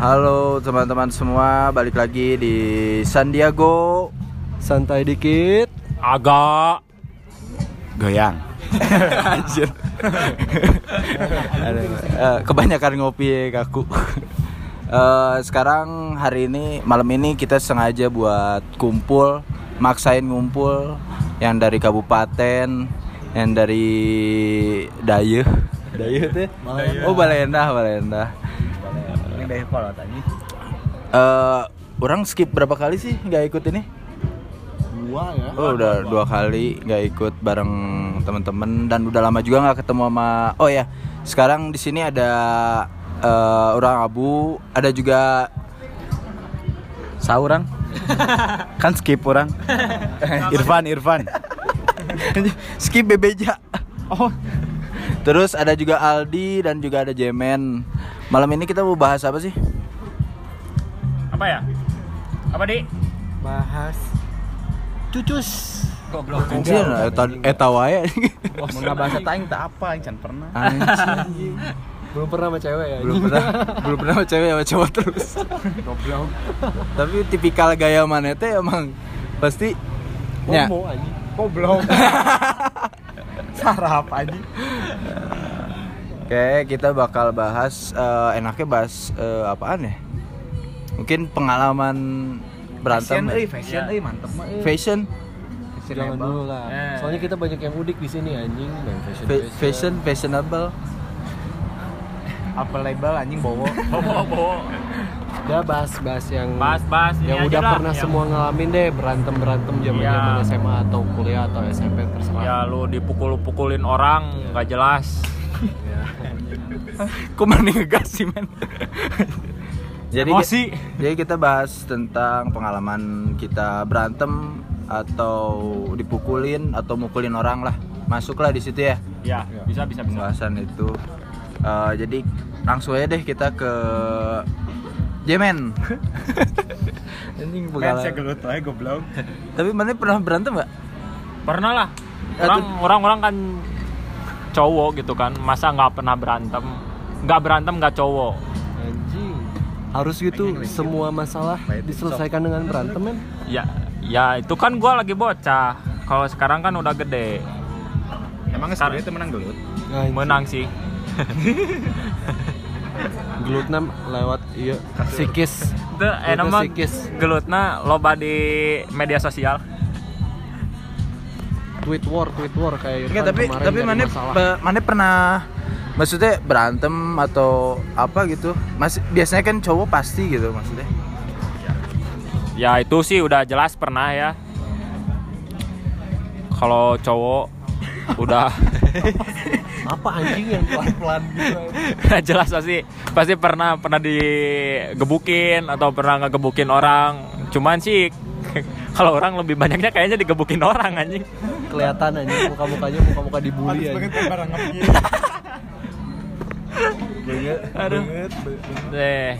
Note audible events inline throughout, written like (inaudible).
Halo teman-teman semua, balik lagi di Sandiago. Santai dikit. Agak. Goyang. (laughs) Anjir. Eh, Kebanyakan ngopi ya kaku. Eh, Sekarang hari ini, malam ini kita sengaja buat kumpul Maksain ngumpul Yang dari kabupaten Yang dari Dayeh Dayeh teh? Oh Balenda, Balenda Dari pola tadi. Eh, Orang skip berapa kali sih nggak ikut ini? Dua ya. Oh udah dua. kali nggak ikut bareng teman-teman dan udah lama juga nggak ketemu sama oh ya sekarang di sini ada eh, orang abu ada juga sauran (laughs) kan skip orang. (laughs) Irfan Irfan. (laughs) Skip bebeja. Oh. Terus ada juga Aldi dan juga ada Jemen malam ini kita mau bahas apa sih Apa ya? Apa di? Bahas cucus. Goblok Anjir, eta eta wae. Mau nggak bahasa taing tak apa yang can pernah Anjir. Belum pernah sama cewek ya. belum pernah belum pernah sama cewek sama cowok terus Goblok tapi tipikal gaya mana teh emang pasti ya Homo anjing. Goblok (laughs) Sarap aja oke kita bakal bahas eh, enaknya bahas eh, apaan ya mungkin pengalaman berantem Fashion ya? euy, fashion euy mantep mah euy. fashion Jangan dulu lah. Eh. Soalnya kita banyak yang udik di sini anjing fashion. Fa- fashion fashionable Apa label anjing bowo (laughs) Bowo bowo Udah bahas-bahas yang Bahas-bahas ini yang udah lah, pernah yang- semua ngalamin deh berantem-berantem zaman-zaman Iya. SMA atau kuliah atau SMP terserah. Ya lu dipukul-pukulin orang nggak jelas (laughs) kok mana ngegas sih men? Jadi Emosi. jadi kita bahas tentang pengalaman kita berantem atau dipukulin atau mukulin orang lah. Masuklah di situ ya. Ya bisa bisa bisa. Pembahasan itu. Eh, jadi langsung aja deh kita ke Jemen. (laughs) Anjing pengalaman. gelut aja goblok. Tapi mana pernah berantem nggak? Pernah lah. Orang orang orang kan cowok gitu kan masa nggak pernah berantem nggak berantem nggak cowok Anjing. Harus gitu semua masalah diselesaikan dengan berantem men. ya ya itu kan gua lagi bocah kalau sekarang kan udah gede Emang Sekarang- itu menang gelut? Anjing. menang sih (laughs) Gelutna lewat iya psikis. itu eh psikis. gelutna loba di media sosial Tweet war, tweet war kayak Irfan tapi kemarin tapi mana pe- mana pernah maksudnya berantem atau apa gitu. Masih biasanya kan cowok pasti gitu maksudnya. Ya itu sih udah jelas pernah ya. Kalau cowok udah. (laughs) Apa anjing yang pelan-pelan gitu? Jelas pasti. Pasti pernah pernah digebukin atau pernah ngegebukin orang. Cuman sih (laughs) kalau orang lebih banyaknya kayaknya digebukin orang anjing kelihatan anjing. Muka-mukanya muka-muka dibully anjing. aduh. Deh.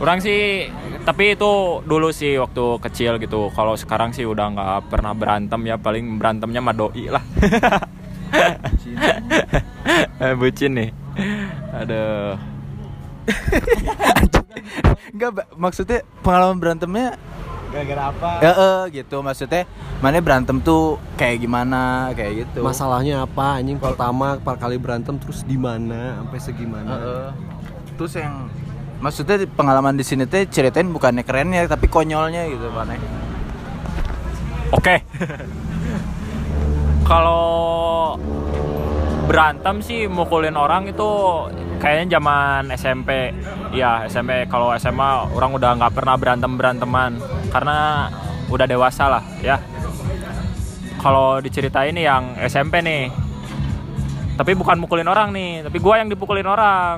Orang sih tapi itu dulu sih waktu kecil gitu. Kalau sekarang sih udah nggak pernah berantem ya. Paling berantemnya sama doi lah. Eh, (laughs) bucin nih. Aduh. (laughs) Enggak maksudnya pengalaman berantemnya Gara-gara apa? ya eh, gitu maksudnya mana berantem tuh kayak gimana kayak gitu masalahnya apa anjing pertama per kali berantem terus di mana sampai segimana Heeh. terus yang maksudnya pengalaman di sini teh ceritain bukannya kerennya tapi konyolnya gitu mana Oke. (laughs) Kalau berantem sih mukulin orang itu kayaknya zaman SMP. Ya SMP. Kalau SMA orang udah nggak pernah berantem beranteman karena udah dewasa lah ya. Kalau diceritain nih yang SMP nih. Tapi bukan mukulin orang nih, tapi gua yang dipukulin orang.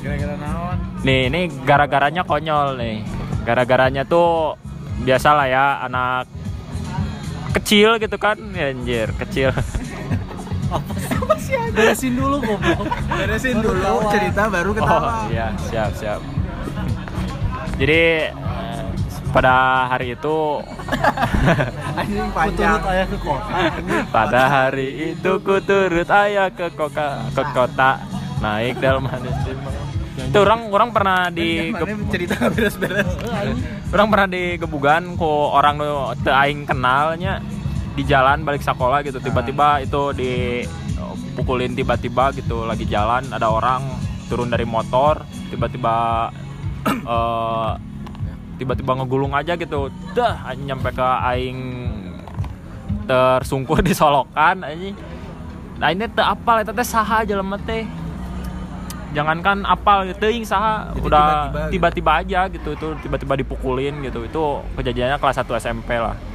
Gara-gara naon? Nih, ini gara-garanya konyol nih. Gara-garanya tuh biasalah ya anak kecil gitu kan, ya, anjir, kecil. (laughs) beresin dulu goblok. Beresin Baru dulu ketawa. cerita baru Oh, ketawa iya, siap, siap. Jadi eh, pada hari itu (laughs) anjing turut ayah ke kota. pada hari itu ku turut ayah ke kota ke kota. Naik dalam manis itu orang orang pernah di cerita nggak beres-beres. Orang pernah digebugan ku orang nu teu aing kenalnya di jalan balik sekolah gitu. Tiba-tiba itu dipukulin tiba-tiba gitu lagi jalan ada orang turun dari motor tiba-tiba (clears throat) eh, tiba-tiba ngegulung aja gitu. Dah nyampe ke aing tersungkur di solokan anjing. Nah ini teu apal eta teh saha jelema teh. Jangankan apal gitu teuing saha Jadi udah tiba-tiba gitu. tiba-tiba aja gitu itu tiba-tiba dipukulin gitu. Itu kejadiannya kelas 1 SMP lah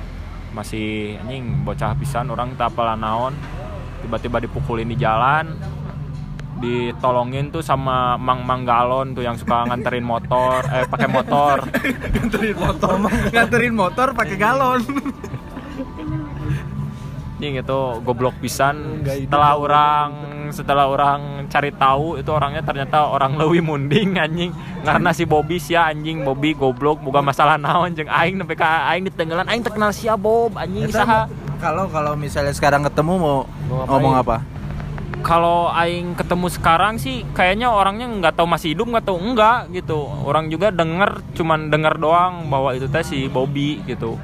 masih anjing bocah pisan orang tak apalah naon. Tiba-tiba dipukulin di jalan ditolongin tuh sama Mang Mang Galon tuh yang suka nganterin motor eh pakai motor. (laughs) Nganterin motor. Nganterin motor pakai galon. Anjing itu goblok pisan. Setelah goblok. Setelah orang cari tahu itu orangnya ternyata orang lewi munding anjing. Karena si Bobby sia anjing. Bobby goblok bukan masalah naon jeung aing nepi ka aing ditenggelan. Aing terkenal sia Bob anjing saha. kalau kalau misalnya sekarang ketemu mau ngomong apa? Kalau aing ketemu sekarang sih kayaknya orangnya nggak tahu masih hidup nggak tahu enggak gitu. Orang juga denger cuman denger doang bahwa itu teh si Bobby gitu.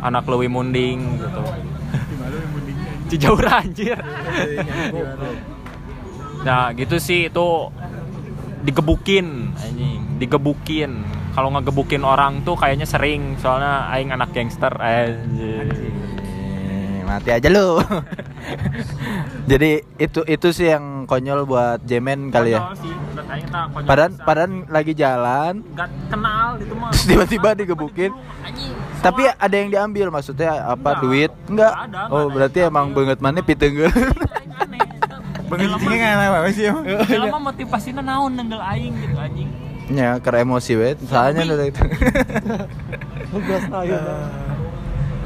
Anak lewi munding gitu. Cijaura anjir Nah gitu sih itu digebukin anjing, digebukin. Kalau ngegebukin orang tuh kayaknya sering soalnya aing anak gangster anjing. Mati aja lu (laughs) jadi itu itu sih yang konyol buat Jemen kali ya sih, padahal padahal lagi jalan nggak kenal gitu mah. Terus (laughs) tiba-tiba digebukin. Tapi ada yang diambil maksudnya apa Enggak. duit enggak Enggak ada, enggak oh ada berarti emang banget mana pitenggel Pengencingnya nggak apa sih emang? Lama motivasinya naon nenggel aing gitu anjing. ya karena emosi wet soalnya dari itu. (laughs) 12 tahun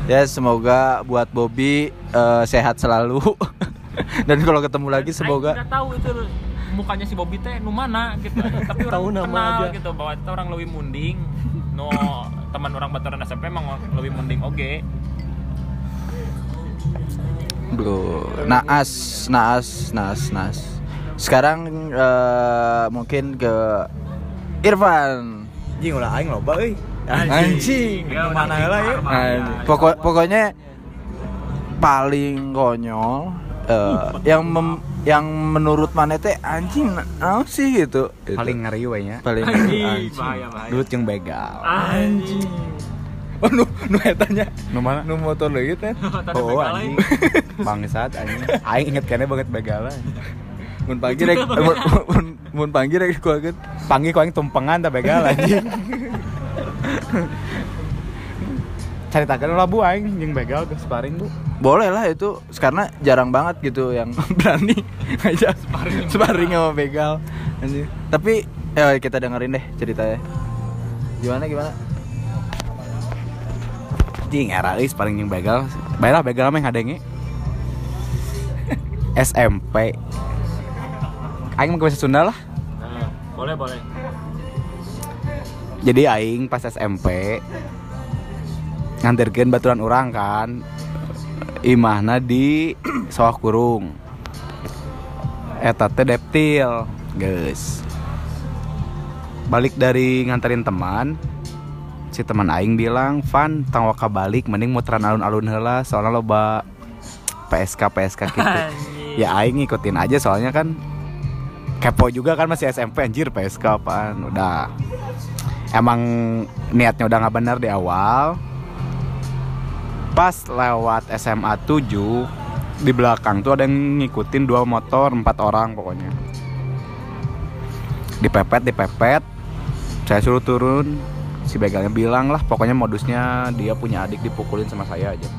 ya semoga buat Bobby eh, sehat selalu. (laughs) Dan kalau ketemu lagi semoga nggak tahu itu mukanya si Bobby teh nu mana gitu. (laughs) Tapi orang Tahu nama kenal aja. gitu bahwa itu orang lebih munding. No teman orang baturan SMP emang lebih munding oke Bro, naas, naas, naas, naas. Sekarang eh, mungkin ke Irfan. Anjing ulah aing loba euy. Anjing. Ya, Mana lah ya? Pokok- pokoknya paling konyol eh, yang mem- yang menurut mana teh anjing naon sih gitu. Gitu. Paling ngeri we nya. paling Anjing, anjing. bahaya bahaya Duit yang begal. anjing (laughs) Oh, nu nu etanya. Nu mana? Nu motor lagi teh. (laughs) Oh anjing. (laughs) Bangsat anjing. Aing inget kene banget begalan. Mun pagi rek mun mun- mun pagi rek kuaget. Panggil ku aing tumpengan tak begal anjing. Caritakeun ulah bu aing jeung begal ke sparring bu. Boleh lah itu karena jarang banget gitu yang berani ngajak sparring sama begal. Anjing. Tapi ya kita dengerin deh ceritanya. Gimana gimana? Anjing era euy sparring jeung begal. Baiklah begal mah ngadenge. (laughs) SMP. Aing mah bahasa Sunda lah. Nah, boleh boleh Jadi aing pas SMP nganterkeun baturan orang kan imahna di (clears throat) sawah kurung eta teh deptil guys balik dari nganterin teman si teman aing bilang Van tangwa balik mending muteran alun-alun heula soalnya loba PSK PSK gitu. (laughs) Ya aing ngikutin aja soalnya kan kepo juga kan masih SMP anjir PSK apaan udah. Emang niatnya udah nggak benar di awal. Pas lewat SMA 7 di belakang tuh ada yang ngikutin dua motor empat orang pokoknya. Dipepet dipepet saya suruh turun si begalnya bilang lah pokoknya modusnya dia punya adik dipukulin sama saya aja.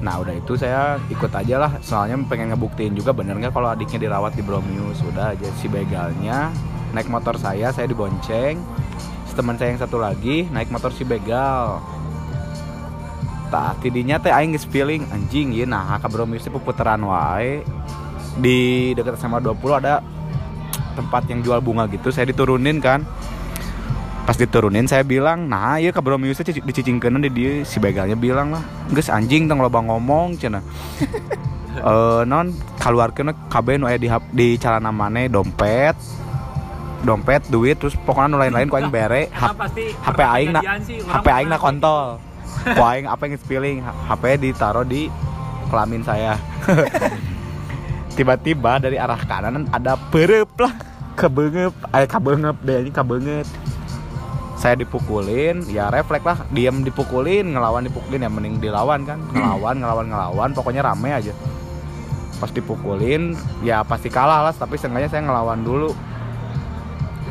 Nah udah itu saya ikut aja lah. Soalnya pengen ngebuktiin juga bener nggak kalau adiknya dirawat di Bromius. Udah aja si begalnya Naik motor saya, saya dibonceng. Teman saya yang satu lagi naik motor si begal. Tak tidinya teh aing geus feeling anjing ya nah ka Bromius teh puputaran wae. Di dekat SMA 20 ada tempat yang jual bunga gitu Saya diturunin kan pas diturunin saya bilang nah iya ke Bromius teh cici- dicicingkeun di dia. Si begalnya bilang lah geus anjing tong loba ngomong cenah. (laughs) Eh non keluarkeun kabeh nu aya di di calana maneh dompet dompet duit terus pokoknya nu lain-lain ku aing bere HP aing na kejadian sih, orang HP aing na pernah. kontol. ku aing apa yang spilling HP ditaruh di kelamin saya. (laughs) Tiba-tiba dari arah kanan ada perep lah kebengep eh kabengep deh ini kabengep saya dipukulin ya refleks lah. Diam dipukulin ngelawan dipukulin ya mending dilawan kan. (clears throat) Ngelawan ngelawan ngelawan pokoknya rame aja. Pas dipukulin ya pasti kalah lah tapi seenggaknya saya ngelawan dulu.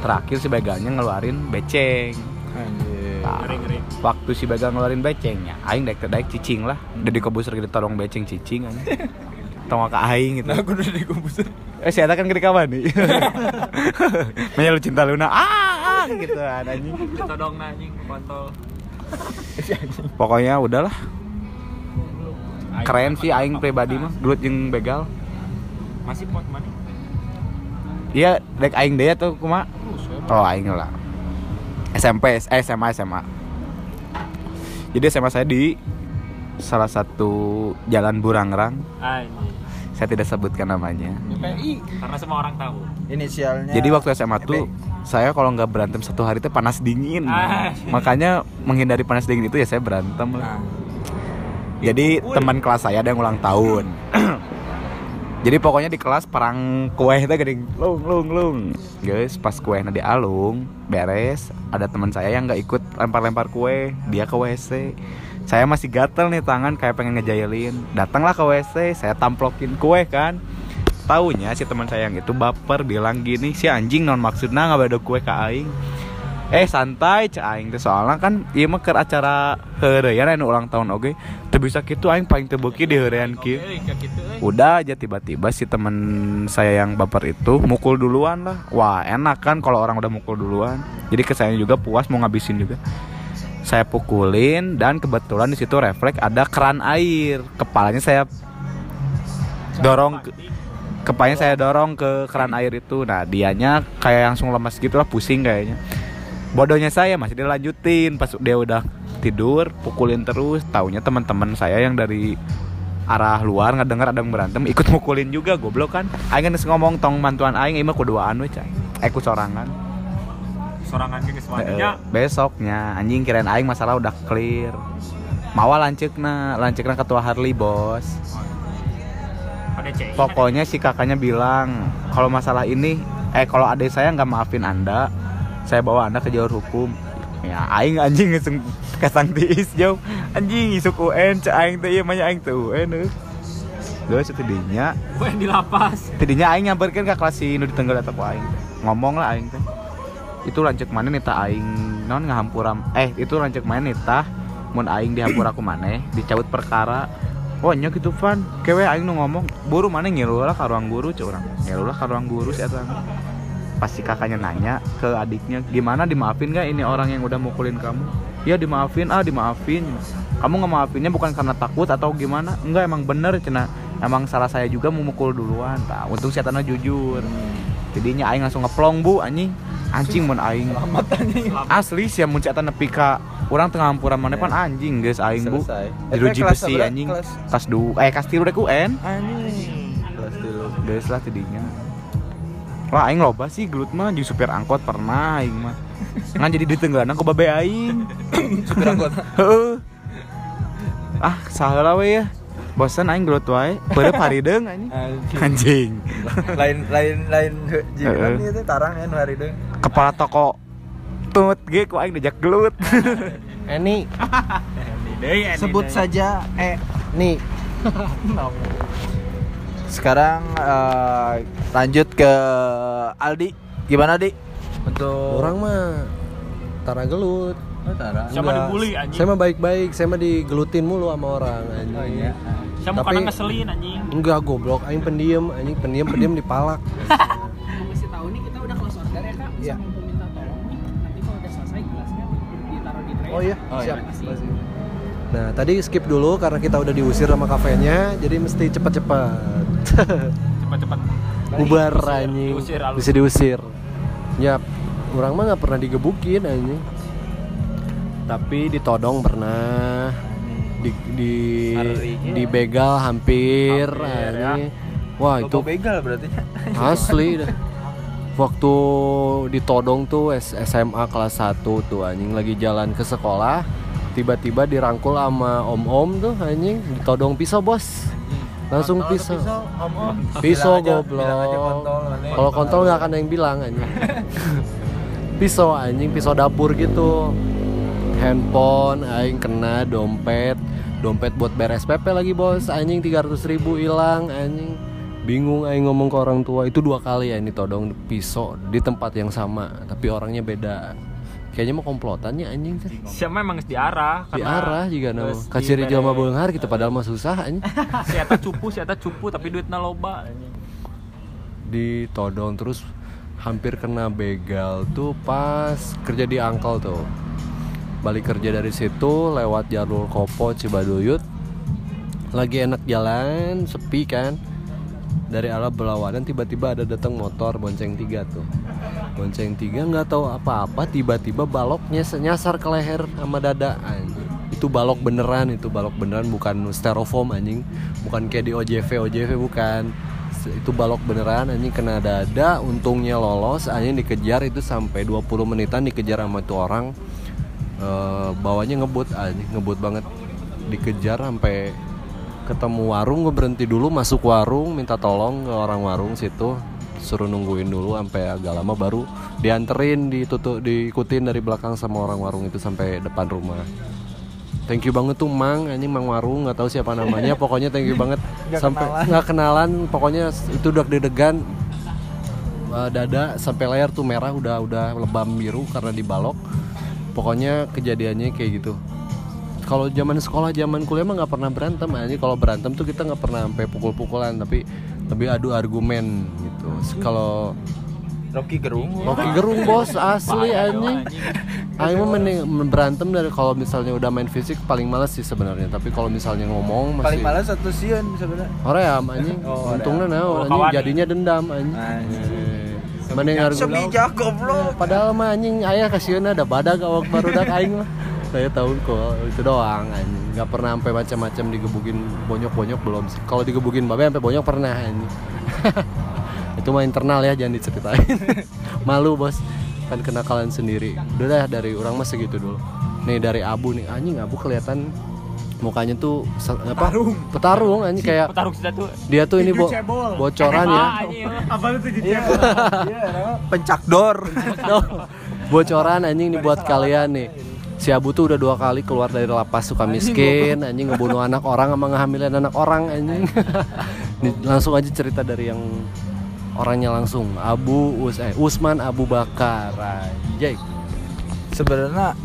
Terakhir si begalnya ngeluarin beceng. Anjir. Nah, waktu si begal ngeluarin becengnya aing daek daek cicing lah. Udah dikebusur gitu tolong beceng cicing aja (laughs) tong ke aing gitu. Nah, aku udah dikumpulin. eh si Eta kan ketika nih. (laughs) Manya lu cinta Luna. Ah gitu kan anjing? Ditodong anjing kontol. pokoknya udahlah. Keren sih aing pribadi mah. Gelut jeung begal. Masih pot mana? iya dek aing deh tuh kuma. Oh aing lah. SMP eh SMA SMA jadi SMA saya di salah satu jalan Burangrang. Saya tidak sebutkan namanya. Karena semua orang tahu. Inisialnya. jadi waktu SMA tuh saya kalau nggak berantem satu hari itu panas dingin Ah. makanya menghindari panas dingin itu ya saya berantem lah Nah, Jadi teman kelas saya ada yang ulang tahun. (clears throat) Jadi pokoknya di kelas perang kue itu gede lung lung lung. Guys, pas kue di alung beres, ada teman saya yang nggak ikut lempar-lempar kue, dia ke WC. Saya masih gatel nih tangan kayak pengen ngejailin. Datanglah ke WC, saya tamplokin kue kan. Taunya si teman saya yang itu baper bilang gini, si anjing non maksudnya nggak ada kue ke aing. Eh santai cek aing teh soalnya kan ieu mah keur acara heureuyan anu ulang tahun oge. Teu bisa kitu aing paling teu beuki di heureuyan kieu. Udah aja tiba-tiba si temen saya yang baper itu mukul duluan lah. Wah, enak kan kalau orang udah mukul duluan. Jadi ke saya juga puas mau ngabisin juga. Saya pukulin dan kebetulan di situ refleks ada keran air. Kepalanya saya dorong ke, kepalanya saya dorong ke keran air itu. Nah, dianya kayak langsung lemas gitu lah, pusing kayaknya. Bodohnya saya masih dilanjutin pas dia udah tidur, pukulin terus. Taunya teman-teman saya yang dari arah luar nggak dengar ada yang berantem ikut mukulin juga goblok kan aing kan geus ngomong tong mantuan aing ieu mah kuduaan we cai eh ku sorangan Sorangan ke semuanya. besoknya anjing kirain aing masalah udah clear mawa lanceukna lanceukna ketua Harley bos Pada cek. pokoknya si kakaknya bilang kalau masalah ini eh kalau adik saya nggak maafin anda saya bawa anda ke jalur hukum ya aing anjing ngeseng kasang tiis jauh anjing isuk UN cek aing teh ieu mah aing teh UN euy Terus tidinya Gue di lapas. tidinya aing nyamperkeun ka kelas si nu ditenggal eta ku aing teh. ngomong lah aing teh itu lancek mana nih tah aing non ngahampuram eh itu lancek mana nih tah mun aing dihampur aku maneh dicabut perkara Oh nya gitu Van, kewe aing nu ngomong buru mana ngilu lah ka ruang guru cek urang. Ngilu lah ka ruang guru si eta. Pasti kakaknya nanya ke adiknya, "Gimana dimaafin gak ini orang yang udah mukulin kamu?" "Ya dimaafin, ah dimaafin." Kamu nggak maafinnya bukan karena takut atau gimana? Enggak, emang bener cina. Emang salah saya juga memukul duluan. Nah, untung si Etana jujur. Jadinya aing langsung ngeplong, Bu, anjing. Anjing mun aing. Asli sih mun si Eta nepi ka urang tengah hampuran mana pan anjing geus aing, Bu. Diruji Eh, besi anjing. Kelas- 2 eh kelas 3 udah UN. Anjing. Kelas. Geus lah tidinya. Wah, aing loba sih gelut mah jeung supir angkot pernah aing mah. Ngan jadi ditenggelan ku babe aing. Supir angkot. Heeh. ah, salah we ya. Bosan aing gelut wae. Beureup harideung anjing. Anjing. lain lain lain jiran Heeh. itu tarang ya nu hari deung. Kepala toko tut ge ku aing diajak gelut. (laughs) Eni, Sebut saja eh nih sekarang eh, lanjut ke Aldi. Gimana, Di? Untuk orang mah tara gelut. Oh, Tara. Sama Enggak. dibully anjing. Saya mah baik-baik, saya mah digelutin mulu sama orang anjing. Saya mau Tapi- kadang ngeselin anjing. Enggak goblok, aing pendiam, anjing pendiam pendiam dipalak. (laughs) kasih tahu nih kita udah close order ya kak Iya. peminta tolong nih nanti kalau udah selesai gelasnya ditaruh di tray Oh iya, Oh, siap. iya. Nah, tadi skip dulu karena kita udah diusir sama kafenya, jadi mesti cepat-cepat. (laughs) Cepat-cepat. Bubar anjing. diusir. Bisa diusir. Yap, orang mah nggak pernah digebukin anjing. Tapi ditodong pernah. Di di Ngerinya. dibegal hampir, Hampir, ya. anjing. Wah, itu begal berarti. (laughs) asli dah. waktu ditodong tuh SMA kelas 1 tuh anjing lagi jalan ke sekolah tiba-tiba dirangkul sama om-om tuh anjing ditodong pisau bos langsung pisau pisau goblok kalau kontol nggak akan ada yang bilang anjing (laughs) pisau anjing pisau dapur gitu handphone aing kena dompet. Dompet buat beres PP lagi bos. Anjing 300 ribu hilang anjing. Bingung aing ngomong ke orang tua. Itu dua kali ya ini todong pisau di tempat yang sama tapi orangnya beda. Kayaknya mau komplotannya anjing teh. Siapa emang diarah di arah juga nama kaciri jelma beunghar gitu padahal mah susah anjing. (laughs) Si eta cupu si eta cupu tapi duitnya loba ditodong terus hampir kena begal tuh pas kerja di angkel tuh balik kerja dari situ lewat jalur Kopo Cibaduyut. Lagi enak jalan sepi kan? Dari arah berlawanan tiba-tiba ada datang motor bonceng tiga tuh. Bonceng tiga nggak tahu apa-apa tiba-tiba baloknya nyasar ke leher sama dada anjing. Itu balok beneran itu balok beneran bukan styrofoam anjing. Bukan kayak di OJV OJV bukan. Itu balok beneran anjing kena dada untungnya lolos anjing dikejar itu sampai 20 menitan dikejar sama itu orang Eh, bawahnya ngebut anjing ngebut banget. Dikejar sampai ketemu warung gue berhenti dulu masuk warung minta tolong ke orang warung situ. Suruh nungguin dulu sampai agak lama baru dianterin ditutup diikutin dari belakang sama orang warung itu sampai depan rumah. Thank you banget tuh mang. Anjing mang warung nggak tahu siapa namanya. (laughs) Pokoknya thank you banget. Sampai nggak kenalan. Pokoknya itu udah degan dada sampai layar tuh merah udah udah lebam biru karena dibalok pokoknya kejadiannya kayak gitu. Kalau zaman sekolah zaman kuliah mah nggak pernah berantem aja kalau berantem tuh kita nggak pernah sampai pukul-pukulan tapi lebih adu argumen gitu. Kalau Rocky Gerung. Rocky Gerung bos asli anjing. Aing mah mending berantem dari kalau misalnya udah main fisik paling males sih sebenarnya. Tapi kalau misalnya ngomong masih paling malas satu siun sebenarnya. Hoream anjing. Oh, untungnya nah Oh, anjing. jadinya dendam anjing mana yang sebijak goblok. Padahal mah anjing ayah kasihan ada badak awak barudak aing mah. Saya tahu kok itu doang anjing. Nggak pernah sampai macam-macam digebukin bonyok-bonyok belum sih. Kalau digebukin babe sampai bonyok pernah anjing. (laughs) Itu mah internal ya jangan diceritain. (laughs) Malu bos. Kan kenakalan sendiri. Udah dah dari orang mah segitu dulu. Nih dari abu nih. Anjing abu kelihatan mukanya tuh se- apa? Petarung. Anjing kayak petarung tuh. dia tuh ini bo bocoran ya. Ah, anjing. (laughs) pencak dor. Tuh, bocoran anjing nih buat kalian nih. Si Abu tuh udah dua kali keluar dari lapas suka miskin anjing ngebunuh anak orang sama ngehamilin anak orang anjing. Nih, langsung aja cerita dari yang orangnya langsung. Abu Us eh, Usman Abu Bakar anjay sebenarnya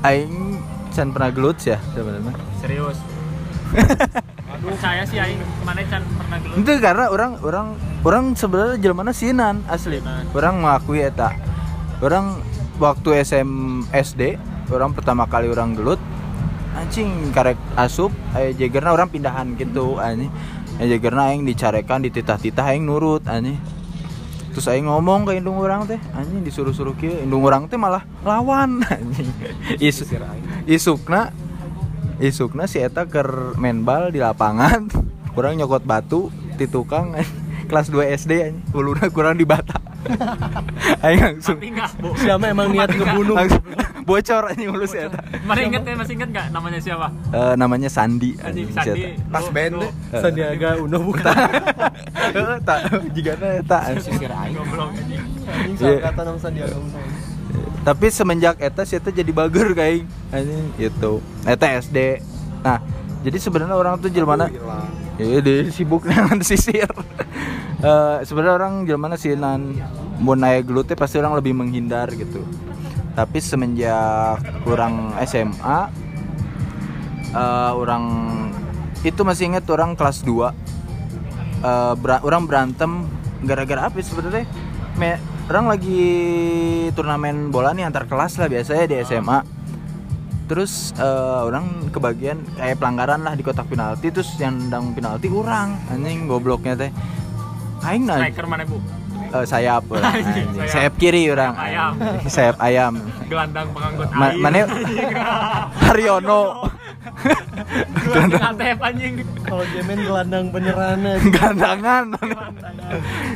aing can pernah gelut ya? Sebenarnya. Serius. (laughs) Percaya sih aing mana can pernah gelut? Itu karena orang orang orang sebenarnya jelmana sinan asli. Sinan. orang mengakui eta. Orang waktu SM SD orang pertama kali orang gelut anjing karek asup aya jagerna orang pindahan gitu anjing. Aya jagerna aing dicarekan dititah-titah aing nurut anjing terus aing ngomong ke indung orang teh anjing disuruh-suruh kieu indung orang teh malah lawan (laughs) anjing. Is, isukna isukna si eta ker main bal di lapangan (laughs) kurang nyokot batu di tukang kelas 2 SD anjing. Uluna kurang dibata (laughs) aing langsung siapa emang niat ngebunuh? Langsung bocor anjing ulu si eta. Mana inget ya masih inget nggak namanya siapa Eh, namanya Sandi. Sandi eta. Pas band lu- deh. Sandiaga Uno (laughs) bukan? Heeh, tak. Jigana eta goblok anjing. Iya. kata nama Sandiaga Uno. Tapi semenjak eta si eta jadi bager kayak anjing gitu. Eta SD nah jadi sebenarnya orang tuh jelmana ya dia sibuk (laughs) dengan sisir. Eh, sebenarnya orang jelmana sinan mau naik gelut teh pasti orang lebih menghindar gitu. Tapi semenjak orang SMA eh, orang itu masih inget orang kelas 2 eh, bera- orang berantem gara-gara apa ya sebenarnya? Me- orang lagi turnamen bola nih antar kelas lah biasanya di SMA terus eh, orang kebagian kayak pelanggaran lah di kotak penalti terus yang nendang penalti orang anjing gobloknya teh. Aing nah striker mana bu? Eh, sayap orang, (laughs) Anjing, anjing. sayap. sayap kiri orang. Ayam. sayap ayam. Gelandang pengangkut Ma- air. mana? (laughs) Haryono Ngatep anjing. Kalau Jemen gelandang penyerahan gandangan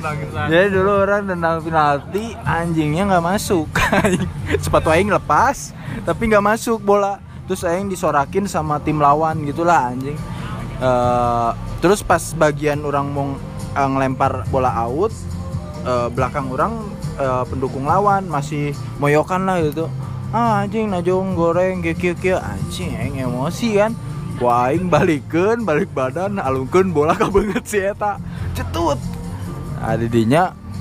Bangsat. jadi dulu orang tendang penalti anjingnya nggak masuk. (laughs) Sepatu aing lepas tapi nggak masuk bola. Terus aing disorakin sama tim lawan gitulah anjing. Eh, terus pas bagian orang mau eh, ngelempar bola out eh, belakang orang eh, pendukung lawan masih moyokan lah gitu ah anjing najong goreng kieu kieu anjing emosi kan? Wah, aing balik badan alungkeun bola ka beungeut si eta. Cetut. Nah,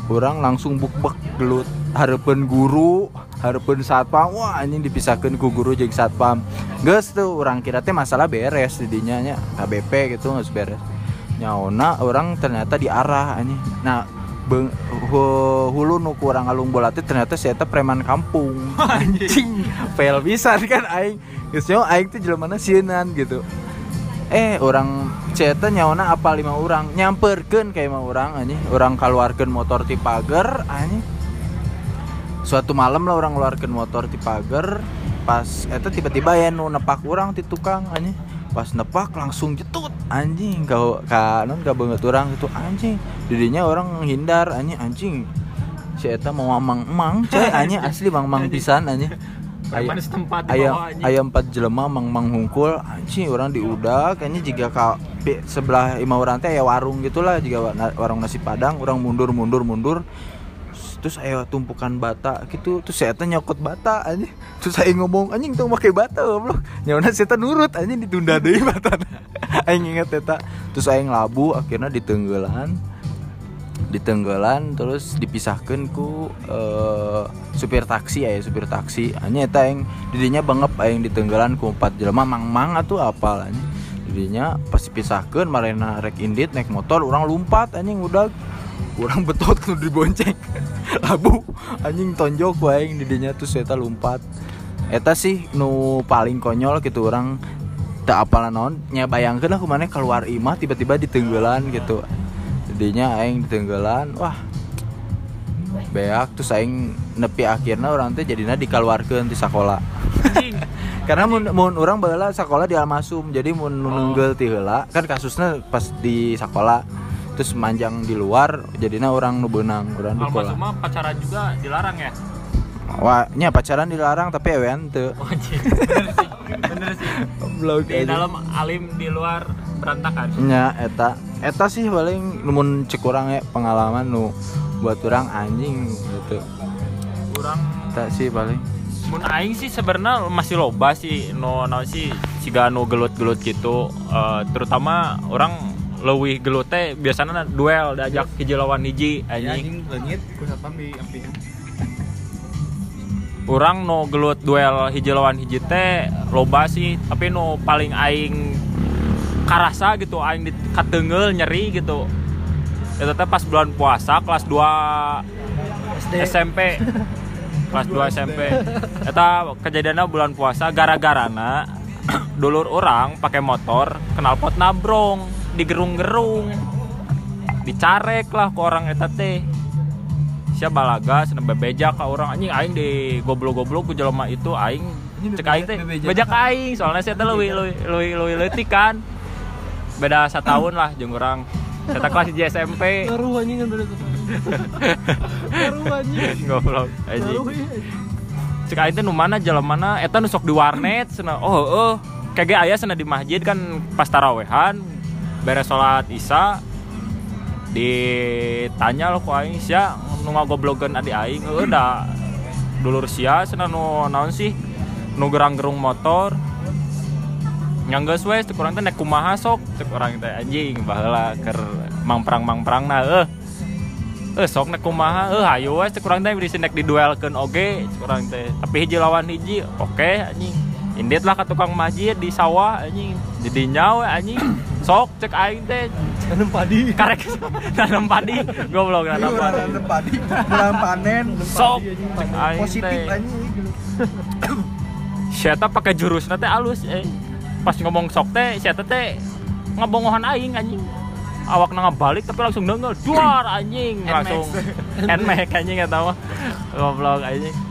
orang langsung bukbek gelut. Harapan guru harapan satpam. Wah anjing dipisahkan ku guru jeung satpam. Geus tuh orang kira teh masalah beres didinya nya. KBP gitu geus beres. Nyaona orang ternyata diarah anjing. Nah beng, hu- hulu nu kurang alung bola teh ternyata si eta preman kampung. (laughs) Anjing. Fail pisan kan aing. Geus nyaho aing teh jelemana sieunan gitu. Eh orang ceta nyawana apa lima orang nyamperkan kayak lima orang aja orang keluarkan motor ti pagar aja suatu malam lah orang keluarkan motor ti pagar pas itu tiba-tiba ya nu nepak orang ti tukang aja pas nepak langsung jetut anjing kau kanon gak banget orang itu anjing. Didinya orang hindar anjing anjing. Si eta mau mang mang coy (laughs) anjing asli mang mang pisan anjing. Preman setempat ayam ayam empat jelema mang mang hungkul anjing orang diudak kayaknya jika ka pi- sebelah lima orang teh aya warung gitulah jika warung nasi padang orang mundur mundur mundur terus ayo tumpukan bata gitu. Terus saya nyokot bata anjing. Terus saya ngomong anjing tuh pakai bata goblok. Nyawana saya nurut anjing ditunda deui bata. (laughs) Aing inget eta. Terus aing labu akhirnya ditenggelan ditenggelan terus dipisahkan ku eh, supir taksi ya supir taksi. Hanya eta yang didinya bangep aing ditenggelan ku empat jelema mang mang atuh apal anjing. Didinya pas dipisahkan marena rek indit naik motor orang lompat anjing udah orang betot nu dibonceng. (laughs) Labu anjing tonjok aing didinya terus eta lompat eta sih nu paling konyol gitu orang tak apalah naon nya bayangkeun aku mana keluar imah tiba-tiba ditenggelan gitu. Jadinya aing ditenggelan wah. Beak terus aing nepi akhirnya orang teh jadinya dikeluarkan di sekolah (laughs) karena mun, mun orang baheula sekolah di Almasum jadi mun oh. nunggel ti heula. Kan kasusnya pas di sekolah terus manjang di luar jadinya orang nu beunang orang di Kalau sekolah masuk mah pacaran juga dilarang ya? wah nya pacaran dilarang tapi ewean teu Oh. Bener sih. Bener sih. blog Di dalam alim di luar berantakan. nya eta eta sih paling mun cek urang ya pengalaman nu buat orang anjing gitu Kurang eta sih paling mun aing sih sebenarnya masih loba sih no no sih siga nu gelut-gelut gitu Eh, terutama orang leuwih gelut teh biasanya duel diajak hiji lawan hiji anjing. leungit ku satpam di amping orang no gelut duel hiji lawan hiji teh loba sih tapi no paling aing karasa gitu aing di kateungel nyeri gitu. Itu teh pas bulan puasa kelas 2 SMP (laughs) kelas 2 SMP eta kejadiannya bulan puasa gara-garana (clears throat) dulur orang pakai motor kenal pot nabrong digerung-gerung. Dicarek lah ke orang eta teh. Siapa balaga seneng bebeja ke orang. Anjing aing di goblok-goblok ku jelema itu aing. Cek aing teh bejak aing. Soalnya saya teh leuwih leuwih leuwih leutik kan. Beda setahun lah jeung urang. Saya kelas di SMP Ngaruh anjing kan berarti. Ngaruh anjing. (laughs) goblok anjing. Iya. cek aing teh nu mana jalan mana. Eta nu sok di warnet cenah oh oh. Kage aya cenah di masjid kan pas tarawehan beres salat isya ditanya lo ku aing sia nu ngagoblogeun adi aing. Da dulur sia cenah nu naon sih? Nu gerang-gerung motor. Nyanggeus we cek urang teh nek kumaha sok? Cek urang teh anjing baheula keur mangprang mangprang na eueuh eh sok nek kumaha? Eh hayu we cek urang teh bisa nek diduelkeun oge cek urang teh. Tapi hiji lawan hiji oke anjing. Indit lah ka tukang masjid di sawah anjing jadi nyawe anjing. (clears throat) Sok cek aing teh. Tanam padi. karek. (laughs) Nanam padi. Goblok nanam padi. padi. Bulan panen. sok cek aing teh. Siapa pakai jurus teh alus eh. Pas ngomong sok teh siapa teh ngabongohan aing anjing. Awak nang balik tapi langsung dengel duar anjing. Langsung nmax anjing eta mah. Goblok anjing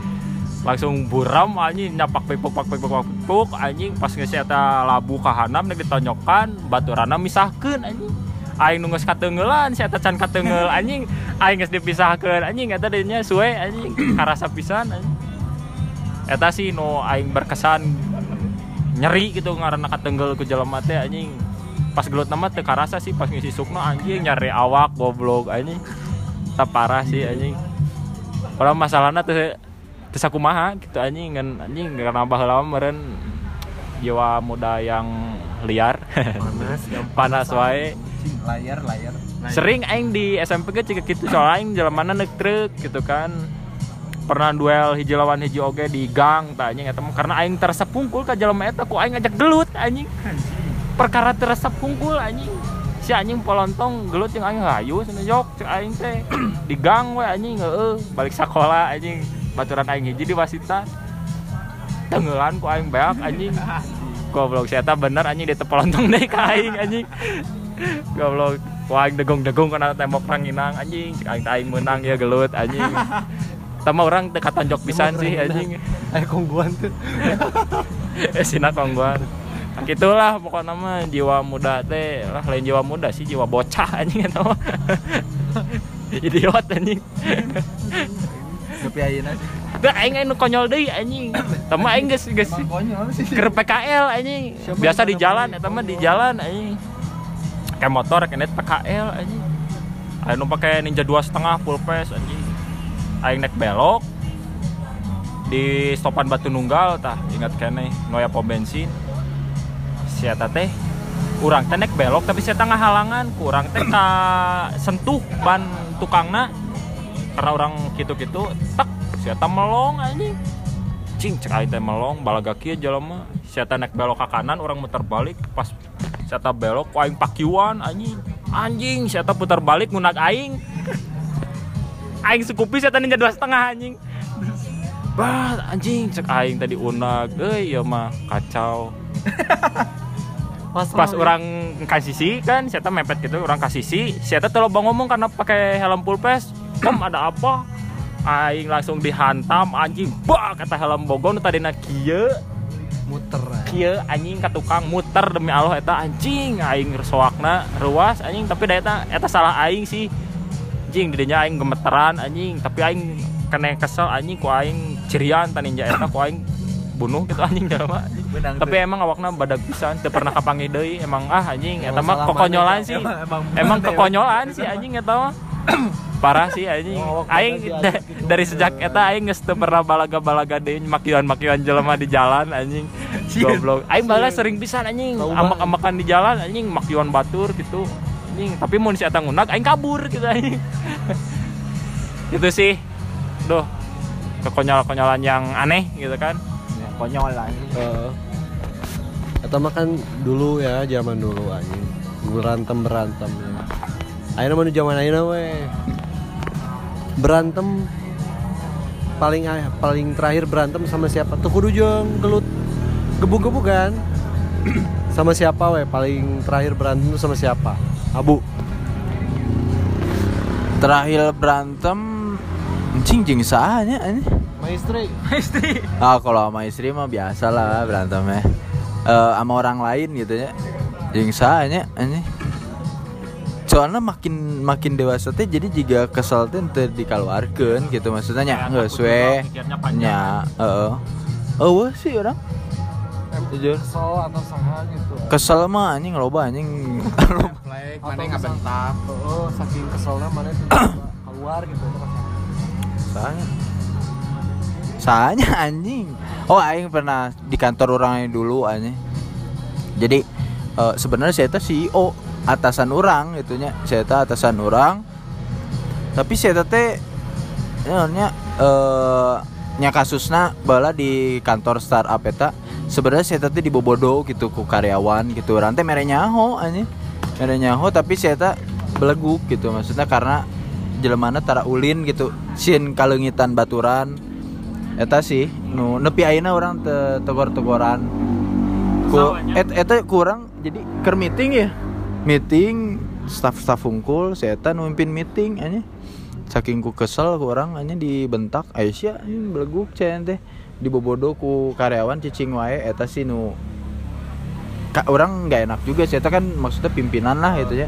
langsung buram anjing nyapak pipuk pak pipuk pak pipuk anjing. Pas geus eta labu kahanam nek ditonyokan baturana misahkeun anjing. Aing nu geus kateungeulan si eta can (laughs) anjing. Aing geus dipisahkeun anjing eta dinya suwe anjing. Karasa pisan anjing. Eta sih nu aing berkesan nyeri gitu ngaranna kateunggeul ku jelema teh anjing. Pas gelut nama teu karasa sih pas ngisi sukna anjing nyari awak goblok anjing. Tak parah sih anjing. Kalau masalahnya teu teu sakumaha gitu anjing kan anjing karena baheula mah meureun jiwa muda yang liar. Panas yang (laughs) panas wae. Layar layar sering aing di SMP ge cika kitu soal aing jelemana neuk truk gitu kan. Pernah duel hiji lawan hiji oge di gang anjing eta karena aing teresep pungkul ka jelema eta ku aing ngajak gelut anjing. Perkara teresep pungkul anjing. Si anjing polontong gelut yang aing hayu cenah jok cek aing teh. (clears throat) Di gang we anjing heeh balik sekolah anjing baturan aing hiji di wasita tenggelan ku aing beak anjing goblok si eta bener anjing di tepolontong deh ka aing anjing goblok ku aing degung-degung kana tembok ranginang anjing cek aing aing menang ya gelut anjing (laughs) Tama orang teu katonjok pisan sih anjing. eh kongguan tuh (laughs) Eh sina kongguan. Nah, Gitulah pokoknya mah jiwa muda teh lah lain jiwa muda sih jiwa bocah anjing eta mah. (laughs) Idiot anjing. Tapi ayeuna sih Teu aing anu konyol deui anjing. Tama aing geus geus keur PKL anjing. Biasa di jalan eta mah di jalan anjing. Kayak motor kena PKL anjing. Anu pakai Ninja dua setengah full pace anjing. Aing naik belok di stopan Batu Nunggal tah ingat kene noya pom bensin si eta teh urang teh naik belok tapi saya tengah halangan kurang teh ka sentuh ban tukangna karena orang gitu-gitu tak si eta melong anjing. Cing cek teh melong balaga kieu jelema si eta naik belok ke kanan orang muter balik. Pas si eta belok aing pakiwan anjing. Anjing si eta putar balik ngunak aing. (laughs) Aing sekupi si eta ninja dua setengah anjing. Bah anjing cek aing tadi unag euy ya mah kacau. (laughs) Pas orang kasih sisi kan saya mepet gitu orang kasih sisi saya tuh bang ngomong karena pakai helm full face om ada apa? Aing langsung dihantam anjing. Bah kata helm bogon tadi nak kieu muter eh. kieu anjing ka tukang muter demi Allah eta anjing. Aing soakna ruas anjing. Tapi da eta eta salah aing sih. Anjing didinya aing gemeteran anjing. Tapi aing kena kesel anjing ku aing cirian taninja eta ku aing bunuh gitu anjing Benang tapi emang awakna badag pisan teu pernah kapanggih deui emang ah anjing. Eta mah kekonyolan sih. emang- emang emang mana, kekonyolan sih anjing eta mah (coughs) parah sih anjing. Oh, aing da- dari sejak eta aing geus teu pernah balaga-balaga deui makian-makian jelema di jalan anjing. (laughs) Goblok. Aing balas sering pisan anjing. Amak-amakan di jalan anjing makian batur gitu. Anjing tapi mun si eta ngunag aing kabur gitu anjing. (laughs) Itu sih. Duh kekonyol-konyolan yang aneh gitu kan. Ya, konyol lah ini. Eh, Atau makan dulu ya zaman dulu anjing. Berantem berantem ya. Ayo mana zaman ayo we berantem. Paling paling terakhir berantem sama siapa? Tuh kudu jeung gelut gebuk-gebuk kan? (clears throat) Sama siapa we paling terakhir berantem tuh sama siapa? Abu. Terakhir berantem anjing jeung saanya ini maestri ah kalau sama istri mah biasa lah berantemnya. Eh sama orang lain gitu ya. Jeung saanya ini soalnya makin makin dewasa teh jadi jika kesel teh teu dikeluarkeun gitu maksudnya nya geus takut we nya heeh. Eueuh sih orang. Jujur. kesel atau saha gitu? Kesel mah anjing loba anjing. (laughs) Mana nggak bentak? Oh saking keselnya mana tuh (coughs) keluar gitu Soalnya Soalnya anjing. Oh aing pernah di kantor orang yang dulu anjing Jadi eh, sebenarnya saya teh CEO atasan orang itunya. Saya atasan orang. Tapi saya teh nya eh nya kasusna bala di kantor startup eta. Sebenarnya saya teh dibobodo gitu ku karyawan gitu. Orang teh mere nyaho anjing. Mere nyaho tapi saya teh beleguk gitu. Maksudnya karena jelemana tara ulin gitu. Sin kalengitan baturan. Eta sih nu nepi ayeuna orang te tegor-tegoran ku et, eta kurang jadi ker meeting ya meeting staff-staff unggul saya eta nu mimpin meeting aja saking ku kesel ku orang hanya dibentak. Aisyah ini beleguk cen teh dibobodo ku karyawan cicing wae eta sih nu. Kak, orang nggak enak juga sih eta kan maksudnya pimpinan lah gitu ya.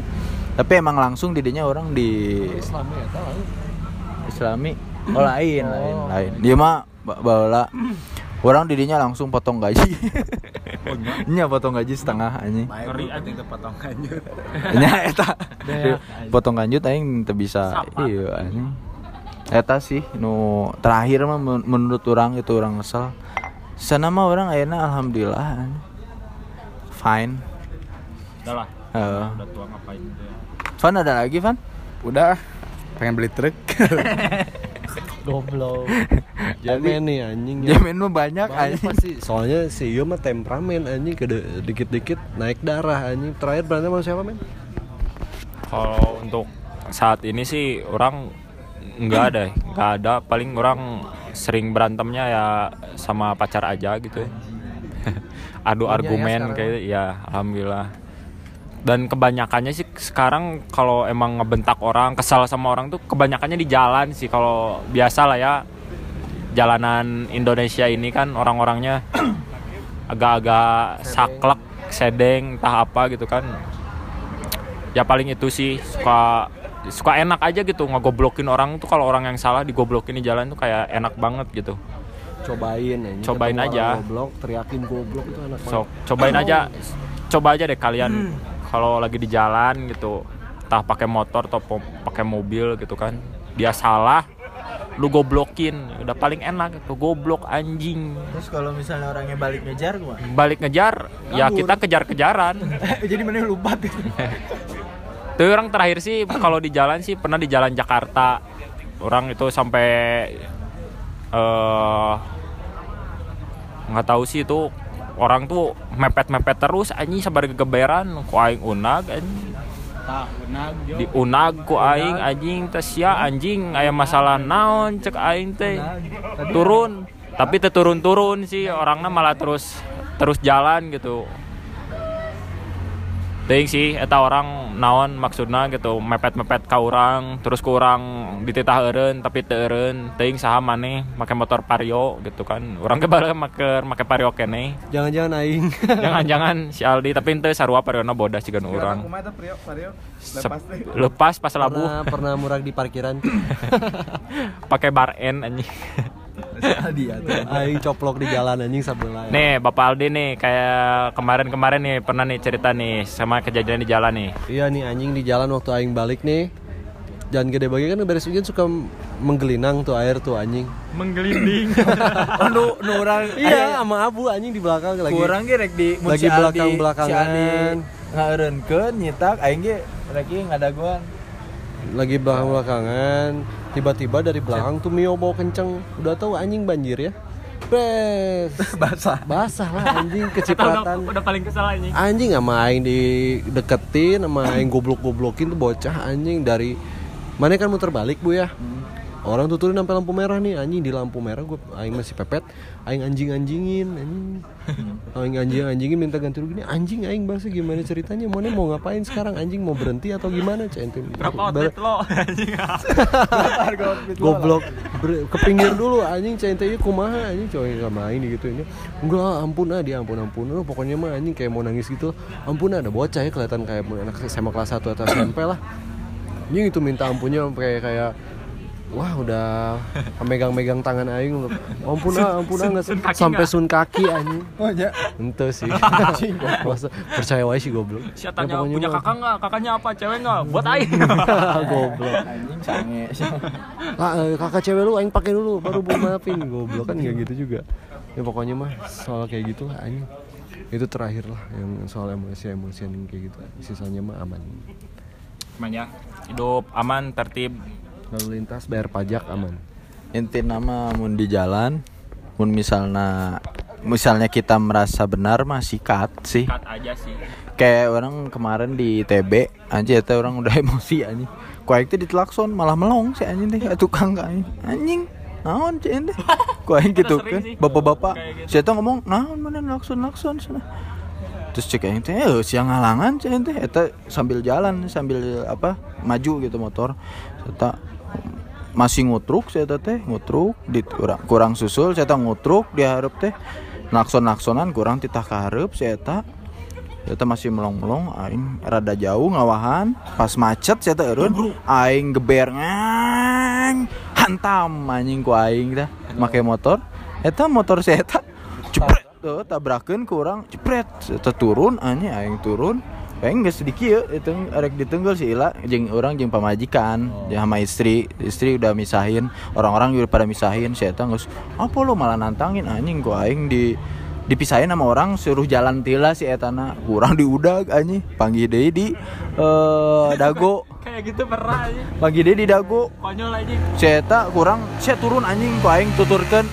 Tapi emang langsung didinya orang di Islami ya tahu Islami. Oh lain lain lain. dia mah ba- bawa orang didinya langsung potong gaji (laughs) nya potong gaji setengah anjing? Ngeri (laughs) anjing. potong kanjut nya eta. Potong lanjut aing teu bisa. Iya anjing. Eta sih nu terakhir mah men- menurut orang itu orang kesel sana mah orang ayeuna alhamdulillah fine. Udah lah. Udah tua ngapain. Van ada lagi Van udah pengen beli truk (laughs) goblok. (laughs) Jamen nih anjing ya. Jamin mah banyak Banyak anjing. pasti. Soalnya si Iyo mah temperamen anjing. Ke dikit-dikit naik darah anjing. Terakhir berantem sama siapa men? Kalau untuk saat ini sih orang nggak ada, nggak ada. Paling orang sering berantemnya ya sama pacar aja gitu. (laughs) Adu argumen kayak ya alhamdulillah. Dan kebanyakannya sih sekarang kalau emang ngebentak orang, kesal sama orang tuh kebanyakannya di jalan sih. Kalau biasa lah ya jalanan Indonesia ini kan orang-orangnya (clears throat) agak-agak saklek, sedeng, entah apa gitu kan. Ya paling itu sih suka suka enak aja gitu ngegoblokin orang tuh. Kalau orang yang salah digoblokin di jalan tuh kayak enak banget gitu. Cobain anjing Cobain aja. goblok teriakin goblok itu enak so cobain aja. (clears throat) Coba aja deh kalian kalau lagi di jalan gitu entah pakai motor atau pakai mobil gitu kan dia salah lu goblokin. Udah paling enak itu goblok anjing. Terus kalau misalnya orangnya balik ngejar gua balik ngejar ya kita kejar-kejaran. (laughs) Jadi mana lupa gitu? (laughs) Tuh orang terakhir sih kalau di jalan sih pernah di jalan Jakarta. Orang itu sampai eh nggak tahu sih itu orang tuh mepet-mepet terus anjing sabar gegeberan ku aing unag anjing. Di unag ku aing anjing teh sia anjing. Aya masalah naon cek aing teh. Turun. tapi teu turun-turun sih orangnya malah terus terus jalan gitu. Ting sih, eta orang naon maksudna gitu mepet-mepet ka urang, terus ku urang dititah eureun tapi teu eureun. Teuing saha maneh make motor Vario gitu kan. Urang ge bala make make Vario keneh. jangan-jangan aing (laughs) Jangan-jangan si Aldi tapi henteu sarua Variona bodas cigan urang. Sep- Lepas pas labuh pernah pernah murag di parkiran (laughs) pakai bar N anjing. (laughs) (laughs) aing coplok di jalan anjing sebelah Nih, Bapak Aldi nih kayak kemarin-kemarin nih pernah nih cerita nih sama kejadian di jalan nih. Iya nih anjing di jalan waktu aing balik nih. Jalan gede bagi kan beres hujan suka menggelinang tuh air tuh anjing. Menggelinding. (laughs) Oh nu, nu orang Iya, sama abu anjing di belakang lagi. Kurang ge rek di lagi. Si Aldi ngaeureunkeun nyitak aing ge rek ngadaguan. Lagi belakang-belakangan. Tiba-tiba dari belakang tuh Mio bawa kenceng. Udah tahu anjing banjir ya. Bes. (laughs) Basah. Basah lah anjing udah, kecipratan. udah paling kesal anjing. Anjing sama aing dideketin sama aing goblok-goblokin tuh bocah anjing dari mana kan muter balik bu ya orang tuh turun sampai lampu merah nih anjing di lampu merah gue aing masih pepet aing anjing anjingin anjing. Aing anjing anjingin minta ganti rugi nih anjing aing bahasa gimana ceritanya? Mana mau ngapain sekarang? Anjing mau berhenti atau gimana? Centin Berapa outlet lo anjing? (laughs) goblok. Ke pinggir dulu anjing centenya kumaha anjing? Coy nggak main gitu ini. Enggak ampun ah dia ampun ampun. Oh, pokoknya mah anjing kayak mau nangis gitu. Ampun ada bocah ya kelihatan kayak anak SMA kelas 1 atau SMP lah. Anjing itu minta ampunnya kayak kayak wah udah megang-megang tangan aing lu. ampun ah ampun ah nggak sampai sun kaki anjing Oh ya. ente sih (laughs) Masa percaya wae sih goblok Si Ya, tanya pokoknya punya kakak nggak? Kakaknya apa? Cewek nggak? Buat aing. (laughs) goblok Anjing sange. (laughs) Ah, eh, kakak cewek lu aing pakai dulu baru bu maafin goblok kan nggak gitu juga ya pokoknya mah soal kayak gitu lah anjing itu terakhir lah yang soal emosi emosian yang kayak gitu sisanya mah aman Cuman ya, hidup aman, tertib. Lalu lintas bayar pajak aman Inti nama mun di jalan mun misalnya misalnya kita merasa benar mah sikat sih. Cut aja sih. Kayak orang kemarin di TB anjing eta orang udah (laughs) emosi anjing. Ku aing teh ditlakson malah melong si anjing teh tukang ka anjing. Anjing naon cek teh. (laughs) Ku aing gitu kan. Bapak-bapak gitu. si eta ngomong naon mana lakson-lakson sana. Terus cek aing teh eh siang halangan cek teh eta sambil jalan sambil apa maju gitu motor. Eta masih ngutruk saya teh ngutruk di kurang kurang susul saya ngutruk di hareup teh. Nakson naksonan kurang titah ka hareup saya saya teh masih melong-melong aing rada jauh ngawahan. Pas macet saya teh eureun aing geber ngang hantam anjing ku aing teh. Make motor. Eta motor saya teh cepret tuh tabrakeun ku urang cepret saya teh turun anjing aing turun Geus sedikit ya, itu arek ditenggel si Ila jeung orang jeung pamajikan, jeung sama istri. Istri udah misahin, orang-orang juga pada misahin. Eta geus apa lo malah nantangin anjing gua aing di dipisahin sama orang suruh jalan tila si etana kurang diudag anjing panggil deui di eh (laughs) dago Kayak gitu pernah aja. panggil deui di dago Konyol aja. si eta kurang saya turun anjing ku aing tuturkeun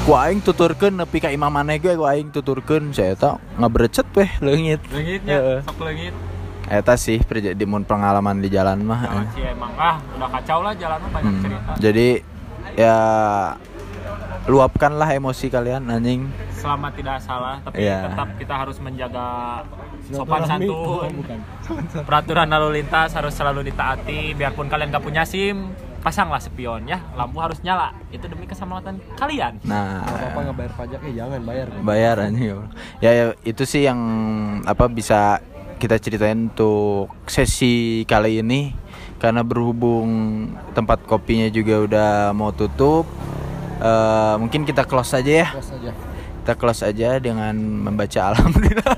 ku aing tuturkeun nepi ka imam maneh ge ku aing tuturkeun si eta ngabrecet weh leungit Lengitnya, Heeh. sok lengit. eta sih di mun pengalaman di jalan mah eh. sih emang ah udah kacau lah jalan mah banyak Hmm, cerita. jadi ya luapkanlah emosi kalian anjing Selama tidak salah, tapi Iya. tetap kita harus menjaga sopan santun. Peraturan lalu lintas harus selalu ditaati. Biarpun kalian gak punya SIM, pasanglah spion ya. Lampu harus nyala. Itu demi keselamatan kalian. nah. Apa nggak bayar pajaknya jangan bayar bayar anjing. Ya, ya itu sih yang apa bisa kita ceritain untuk sesi kali ini. Karena berhubung tempat kopinya juga udah mau tutup eh, mungkin kita close aja ya. Terus aja. Kita close aja dengan membaca (laughs) alhamdulillah.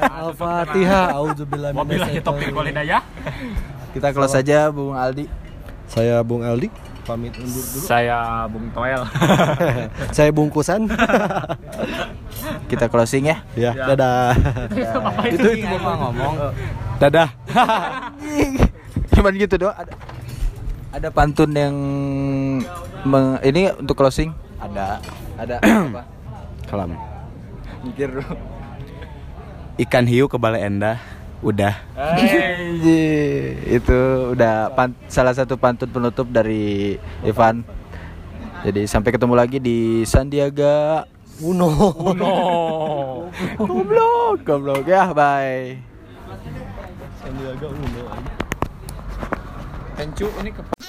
Al-Fatihah Auzubillah Wabillahi taufiq wal hidayah. kita close aja Bung Aldi Saya Bung Aldi. Pamit undur dulu. Saya Bung Toel. (laughs) Saya bungkusan (laughs) kita closing ya. Ya. Dadah. Itu itu? bapak ngomong. dadah. (laughs) Cuman gitu doang. Ada ada pantun yang meng- ini untuk closing ada. Ada apa? Kalam. mikir dulu. Ikan hiu ke balai endah. Udah. (laughs) Itu udah pan- salah satu pantun penutup dari Ivan. Jadi sampai ketemu lagi di Sandiaga Uno No. (laughs) Goblok, goblok ya, bye. Sandiaga Uno Pencu ini ke